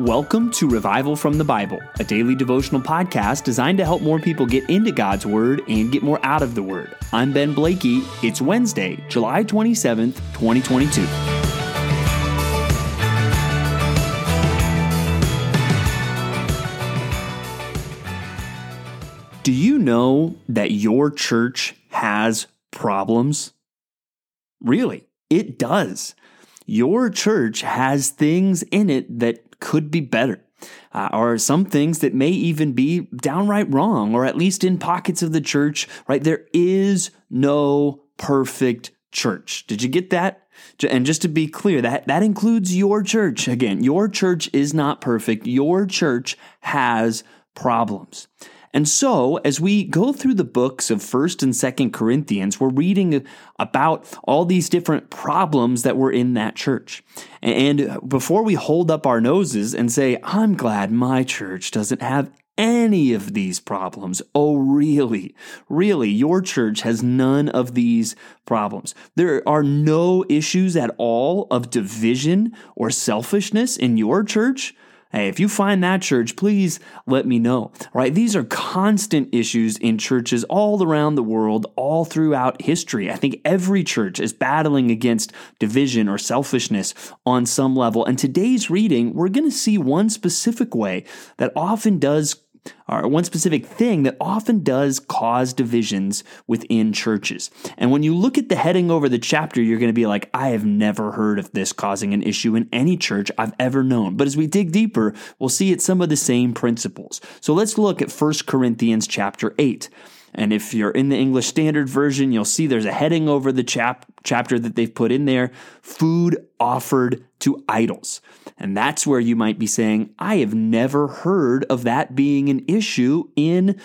Welcome to Revival from the Bible, a daily devotional podcast designed to help more people get into God's Word and get more out of the Word. I'm Ben Blakey. It's Wednesday, July 27th, 2022. Do you know that your church has problems? Really, it does. Your church has things in it that could be better. Uh, or some things that may even be downright wrong, or at least in pockets of the church, right? There is no perfect church. Did you get that? And just to be clear, that, that includes your church. Again, your church is not perfect. Your church has problems. And so, as we go through the books of 1st and 2nd Corinthians, we're reading about all these different problems that were in that church. And before we hold up our noses and say, I'm glad my church doesn't have any of these problems. Oh, really? Really? Your church has none of these problems. There are no issues at all of division or selfishness in your church. Hey, if you find that church, please let me know. Right? These are constant issues in churches all around the world, all throughout history. I think every church is battling against division or selfishness on some level. And today's reading, we're going to see one specific way that often does or one specific thing that often does cause divisions within churches. And when you look at the heading over the chapter, you're going to be like, I have never heard of this causing an issue in any church I've ever known. But as we dig deeper, we'll see it's some of the same principles. So let's look at 1 Corinthians chapter 8. And if you're in the English Standard Version, you'll see there's a heading over the chap- chapter that they've put in there food offered to idols. And that's where you might be saying, I have never heard of that being an issue in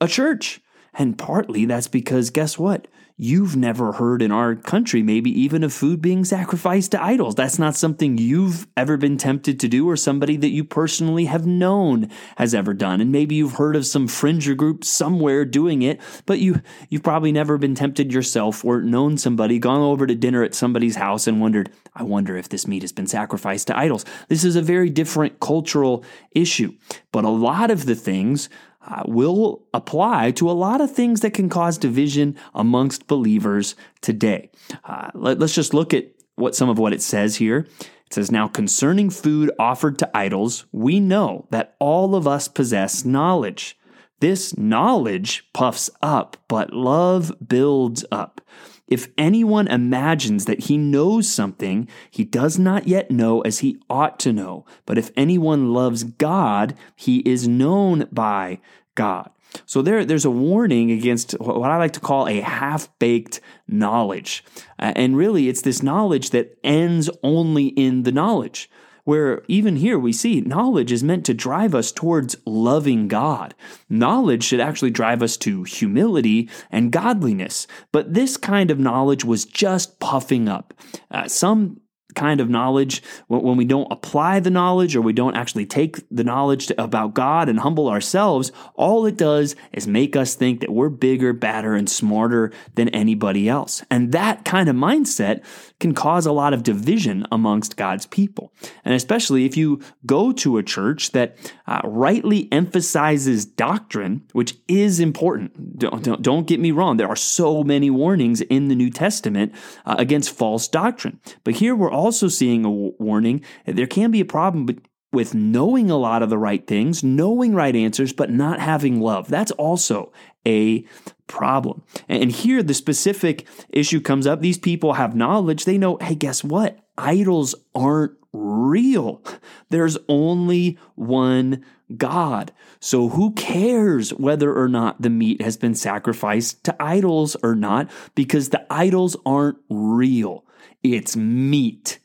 a church. And partly that's because guess what? you've never heard in our country, maybe even of food being sacrificed to idols. That's not something you've ever been tempted to do or somebody that you personally have known has ever done. And maybe you've heard of some fringe group somewhere doing it, but you, you've probably never been tempted yourself or known somebody, gone over to dinner at somebody's house and wondered, I wonder if this meat has been sacrificed to idols. This is a very different cultural issue. But a lot of the things uh, will apply to a lot of things that can cause division amongst believers today. Uh, let, let's just look at what some of what it says here. It says, Now concerning food offered to idols, we know that all of us possess knowledge. This knowledge puffs up, but love builds up. If anyone imagines that he knows something, he does not yet know as he ought to know. But if anyone loves God, he is known by God. So there, there's a warning against what I like to call a half-baked knowledge. Uh, and really, it's this knowledge that ends only in the knowledge where even here we see knowledge is meant to drive us towards loving God. Knowledge should actually drive us to humility and godliness. But this kind of knowledge was just puffing up. Uh, some kind of knowledge, when we don't apply the knowledge or we don't actually take the knowledge to, about God and humble ourselves, all it does is make us think that we're bigger, badder, and smarter than anybody else. And that kind of mindset can cause a lot of division amongst God's people. And especially if you go to a church that uh, rightly emphasizes doctrine, which is important. Don't, don't, don't, get me wrong. There are so many warnings in the New Testament uh, against false doctrine. But here we're also seeing a warning eh, there can be a problem with knowing a lot of the right things, knowing right answers, but not having love. That's also a problem. And here the specific issue comes up. These people have knowledge. They know, hey, guess what? Idols aren't real. There's only one God. So who cares whether or not the meat has been sacrificed to idols or not? Because the idols aren't real. It's meat.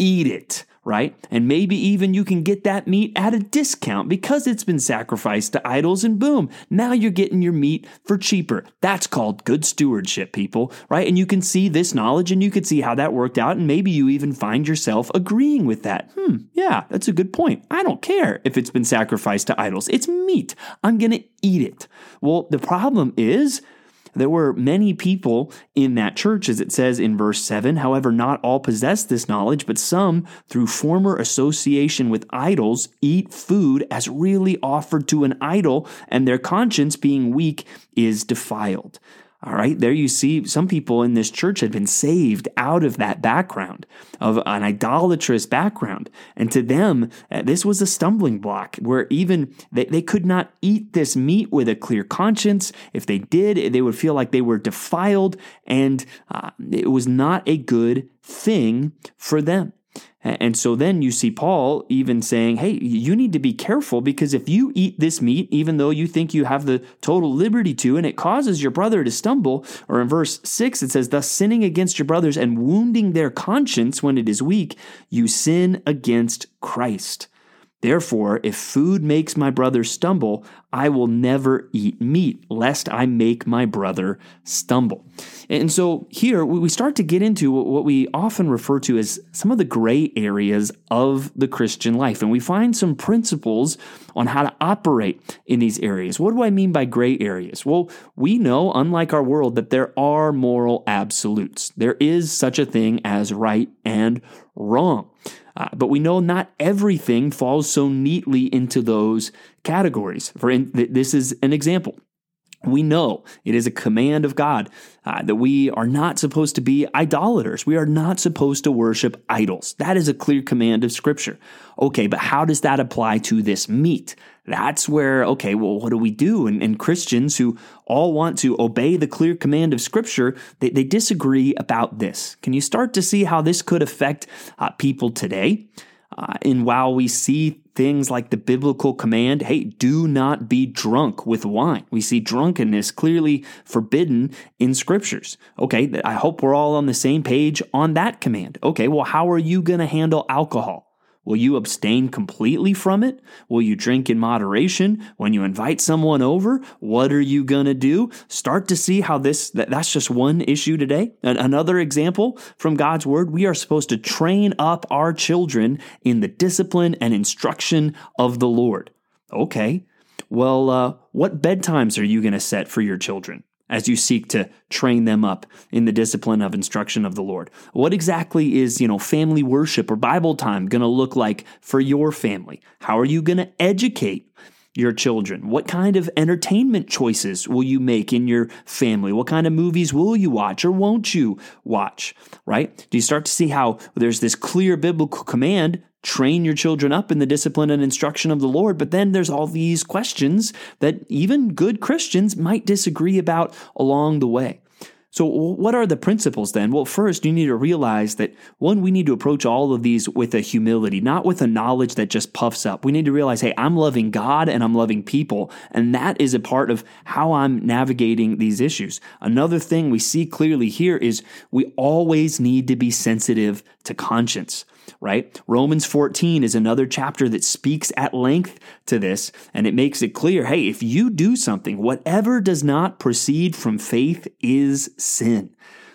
Eat it right? And maybe even you can get that meat at a discount because it's been sacrificed to idols, and boom, now you're getting your meat for cheaper. That's called good stewardship, people, right? And you can see this knowledge and you can see how that worked out, and maybe you even find yourself agreeing with that. Hmm, yeah, that's a good point. I don't care if it's been sacrificed to idols, it's meat. I'm gonna eat it. Well, the problem is, there were many people in that church, as it says in verse 7. However, not all possess this knowledge, but some, through former association with idols, eat food as really offered to an idol, and their conscience, being weak, is defiled. All right, there you see some people in this church had been saved out of that background, of an idolatrous background. And to them, uh, this was a stumbling block where even they, they could not eat this meat with a clear conscience. If they did, they would feel like they were defiled, and uh, it was not a good thing for them. And so then you see Paul even saying, hey, you need to be careful because if you eat this meat, even though you think you have the total liberty to, and it causes your brother to stumble, or in verse 6, it says, thus sinning against your brothers and wounding their conscience when it is weak, you sin against Christ. Therefore, if food makes my brother stumble, I will never eat meat, lest I make my brother stumble. And so here we start to get into what we often refer to as some of the gray areas of the Christian life. And we find some principles on how to operate in these areas. What do I mean by gray areas? Well, we know, unlike our world, that there are moral absolutes. There is such a thing as right and wrong. Uh, but we know not everything falls so neatly into those categories. For in, this is an example. We know it is a command of God uh, that we are not supposed to be idolaters. We are not supposed to worship idols. That is a clear command of Scripture. Okay, but how does that apply to this meat? That's where, okay, well, what do we do? And, and Christians who all want to obey the clear command of Scripture, they, they disagree about this. Can you start to see how this could affect uh, people today? Uh, and while we see things like the biblical command, hey, do not be drunk with wine, we see drunkenness clearly forbidden in scriptures. Okay, I hope we're all on the same page on that command. Okay, well, how are you going to handle alcohol? Will you abstain completely from it? Will you drink in moderation? When you invite someone over, what are you going to do? Start to see how this, that, that's just one issue today. And another example from God's word, we are supposed to train up our children in the discipline and instruction of the Lord. Okay. Well, uh, what bedtimes are you going to set for your children? As you seek to train them up in the discipline of instruction of the Lord. What exactly is, you know, family worship or Bible time going to look like for your family? How are you going to educate your children? What kind of entertainment choices will you make in your family? What kind of movies will you watch or won't you watch? Right? Do you start to see how there's this clear biblical command train your children up in the discipline and instruction of the Lord. But then there's all these questions that even good Christians might disagree about along the way. So, what are the principles then? Well, first, you need to realize that one, we need to approach all of these with a humility, not with a knowledge that just puffs up. We need to realize, hey, I'm loving God and I'm loving people, and that is a part of how I'm navigating these issues. Another thing we see clearly here is we always need to be sensitive to conscience right? Romans 14 is another chapter that speaks at length to this, and it makes it clear hey, if you do something, whatever does not proceed from faith is sin.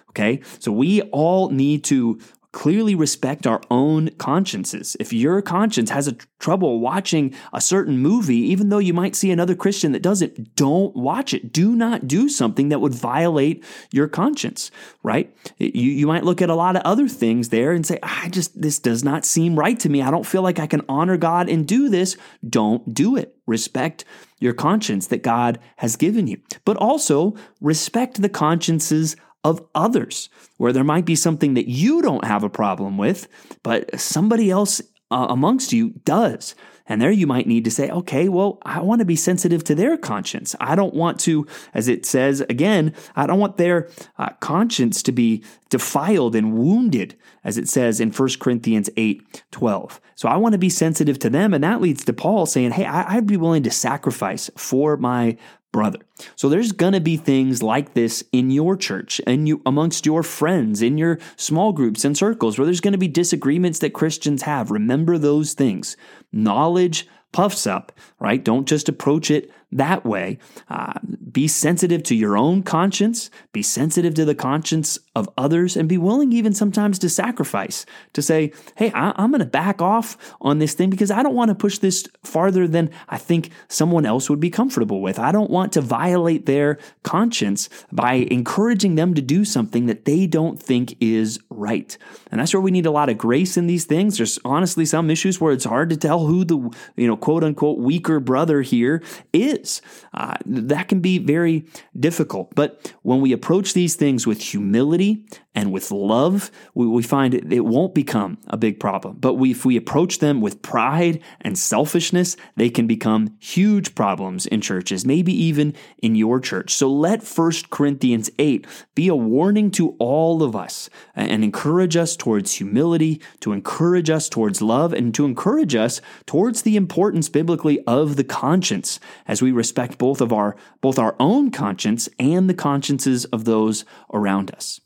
Okay, so we all need to clearly respect our own consciences. If your conscience has a tr- trouble watching a certain movie, even though you might see another Christian that does it, don't watch it. Do not do something that would violate your conscience, right? You, you might look at a lot of other things there and say, I just, this does not seem right to me. I don't feel like I can honor God and do this. Don't do it. Respect your conscience that God has given you, but also respect the consciences of others, where there might be something that you don't have a problem with, but somebody else uh, amongst you does. And there you might need to say, okay, well, I want to be sensitive to their conscience. I don't want to, as it says again, I don't want their uh, conscience to be defiled and wounded, as it says in 1 Corinthians 8 12. So I want to be sensitive to them. And that leads to Paul saying, hey, I'd be willing to sacrifice for my brother. So there's going to be things like this in your church and you amongst your friends in your small groups and circles where there's going to be disagreements that Christians have. Remember those things. Knowledge puffs up, right? Don't just approach it that way. Uh, be sensitive to your own conscience, be sensitive to the conscience of others, and be willing even sometimes to sacrifice, to say, hey, I, am going to back off on this thing because I don't want to push this farther than I think someone else would be comfortable with. I don't want to violate their conscience by encouraging them to do something that they don't think is right. And that's where we need a lot of grace in these things. There's honestly some issues where it's hard to tell who the, you know, quote unquote weaker brother here is. Uh, that can be very difficult. But when we approach these things with humility and with love, we, we find it, it, won't become a big problem. But we, if we approach them with pride and selfishness, they can become huge problems in churches, maybe even in your church. So let 1 Corinthians 8 be a warning to all of us and encourage us towards humility, to encourage us towards love, and to encourage us towards the importance biblically of the conscience as we respect both of our both our own conscience and the consciences of those around us.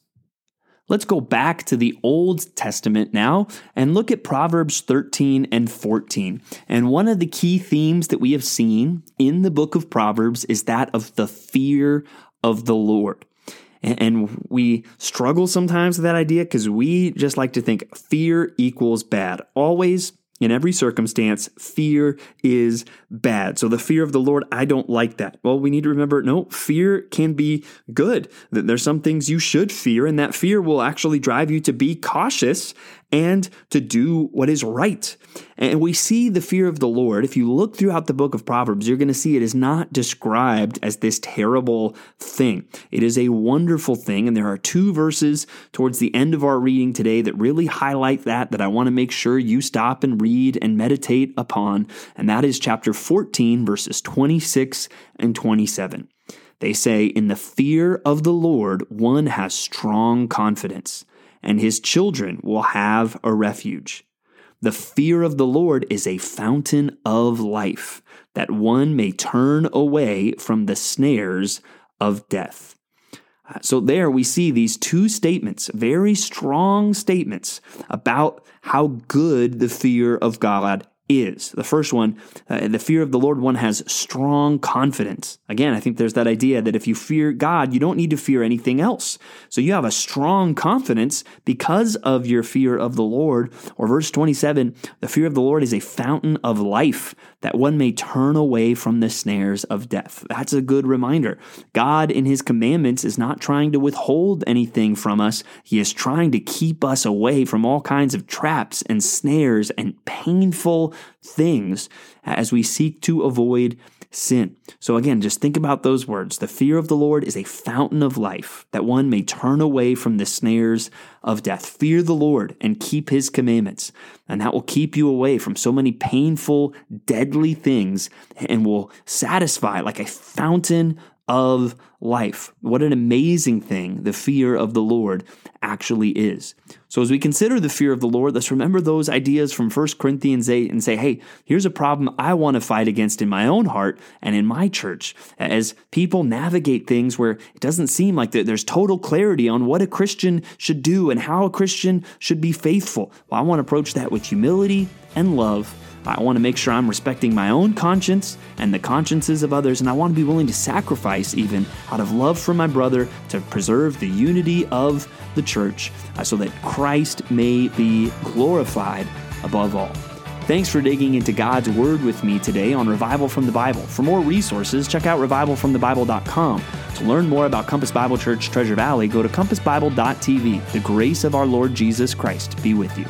Let's go back to the Old Testament now and look at Proverbs 13 and 14. And one of the key themes that we have seen in the book of Proverbs is that of the fear of the Lord. And we struggle sometimes with that idea because we just like to think fear equals bad. Always in every circumstance, fear is bad. So the fear of the Lord, I don't like that. Well, we need to remember no, fear can be good. There's some things you should fear, and that fear will actually drive you to be cautious and to do what is right. And we see the fear of the Lord. If you look throughout the book of Proverbs, you're going to see it is not described as this terrible thing. It is a wonderful thing. And there are two verses towards the end of our reading today that really highlight that, that I want to make sure you stop and read and meditate upon. And that is chapter 14, verses 26 and 27. They say, In the fear of the Lord, one has strong confidence and his children will have a refuge. The fear of the Lord is a fountain of life, that one may turn away from the snares of death. Uh, so, there we see these two statements, very strong statements about how good the fear of God is. The first one, uh, the fear of the Lord, one has strong confidence. Again, I think there's that idea that if you fear God, you don't need to fear anything else. So you have a strong confidence because of your fear of the Lord. Or verse 27, the fear of the Lord is a fountain of life that one may turn away from the snares of death. That's a good reminder. God, in his commandments, is not trying to withhold anything from us. He is trying to keep us away from all kinds of traps and snares and painful things as we seek to avoid sin. So again, just think about those words. The fear of the Lord is a fountain of life, that one may turn away from the snares of death. Fear the Lord and keep his commandments, and that will keep you away from so many painful, deadly things and will satisfy like a fountain of life. What an amazing thing the fear of the Lord actually is. So, as we consider the fear of the Lord, let's remember those ideas from 1 Corinthians 8 and say, hey, here's a problem I want to fight against in my own heart and in my church. As people navigate things where it doesn't seem like there's total clarity on what a Christian should do and how a Christian should be faithful, well, I want to approach that with humility and love I want to make sure I'm respecting my own conscience and the consciences of others, and I want to be willing to sacrifice, even out of love for my brother, to preserve the unity of the church uh, so that Christ may be glorified above all. Thanks for digging into God's Word with me today on Revival from the Bible. For more resources, check out revivalfromthebible.com. To learn more about Compass Bible Church Treasure Valley, go to compassbible.tv. The grace of our Lord Jesus Christ be with you.